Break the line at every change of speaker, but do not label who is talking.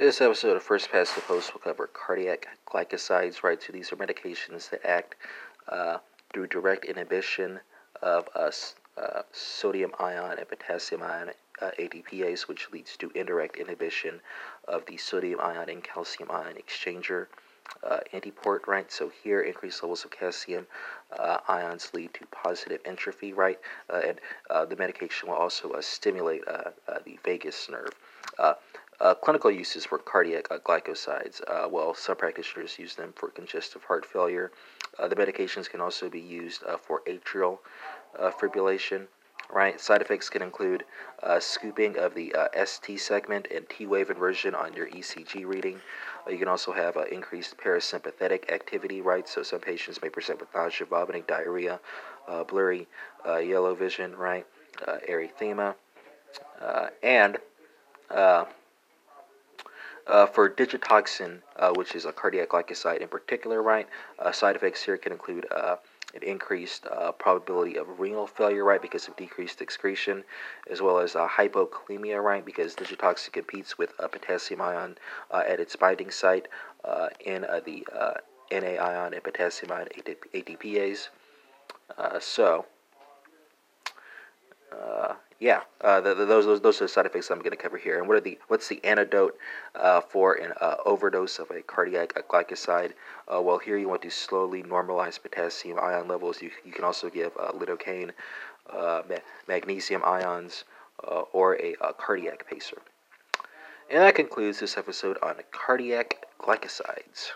This episode of First Past the Post will cover cardiac glycosides, right? So these are medications that act uh, through direct inhibition of uh, uh, sodium ion and potassium ion uh, ATPase, which leads to indirect inhibition of the sodium ion and calcium ion exchanger uh, antiport, right? So here, increased levels of calcium uh, ions lead to positive inotropy, right? Uh, and uh, the medication will also uh, stimulate uh, the vagus nerve. clinical uses for cardiac glycosides. well, some practitioners use them for congestive heart failure. the medications can also be used for atrial fibrillation right? Side effects can include uh, scooping of the uh, ST segment and T wave inversion on your ECG reading. Uh, you can also have uh, increased parasympathetic activity, right? So some patients may present with nausea, vomiting, diarrhea, uh, blurry uh, yellow vision, right? erythema, and uh, for digitoxin, uh, which is a cardiac glycoside in particular, right? Uh, side effects here can include an increased uh, probability of renal failure, right, because of decreased excretion, as well as uh, hypokalemia, right, because digitoxin competes with a potassium ion uh, at its binding site in uh, the uh, Na ion and potassium ion ATPase. so, yeah, uh, the, the, those, those those are the side effects I'm going to cover here. And what are the what's the antidote uh, for an uh, overdose of a cardiac glycoside? Uh, well, here you want to slowly normalize potassium ion levels. You, you can also give uh, lidocaine, uh, ma- magnesium ions, or a, a cardiac pacer. And that concludes this episode on cardiac glycosides.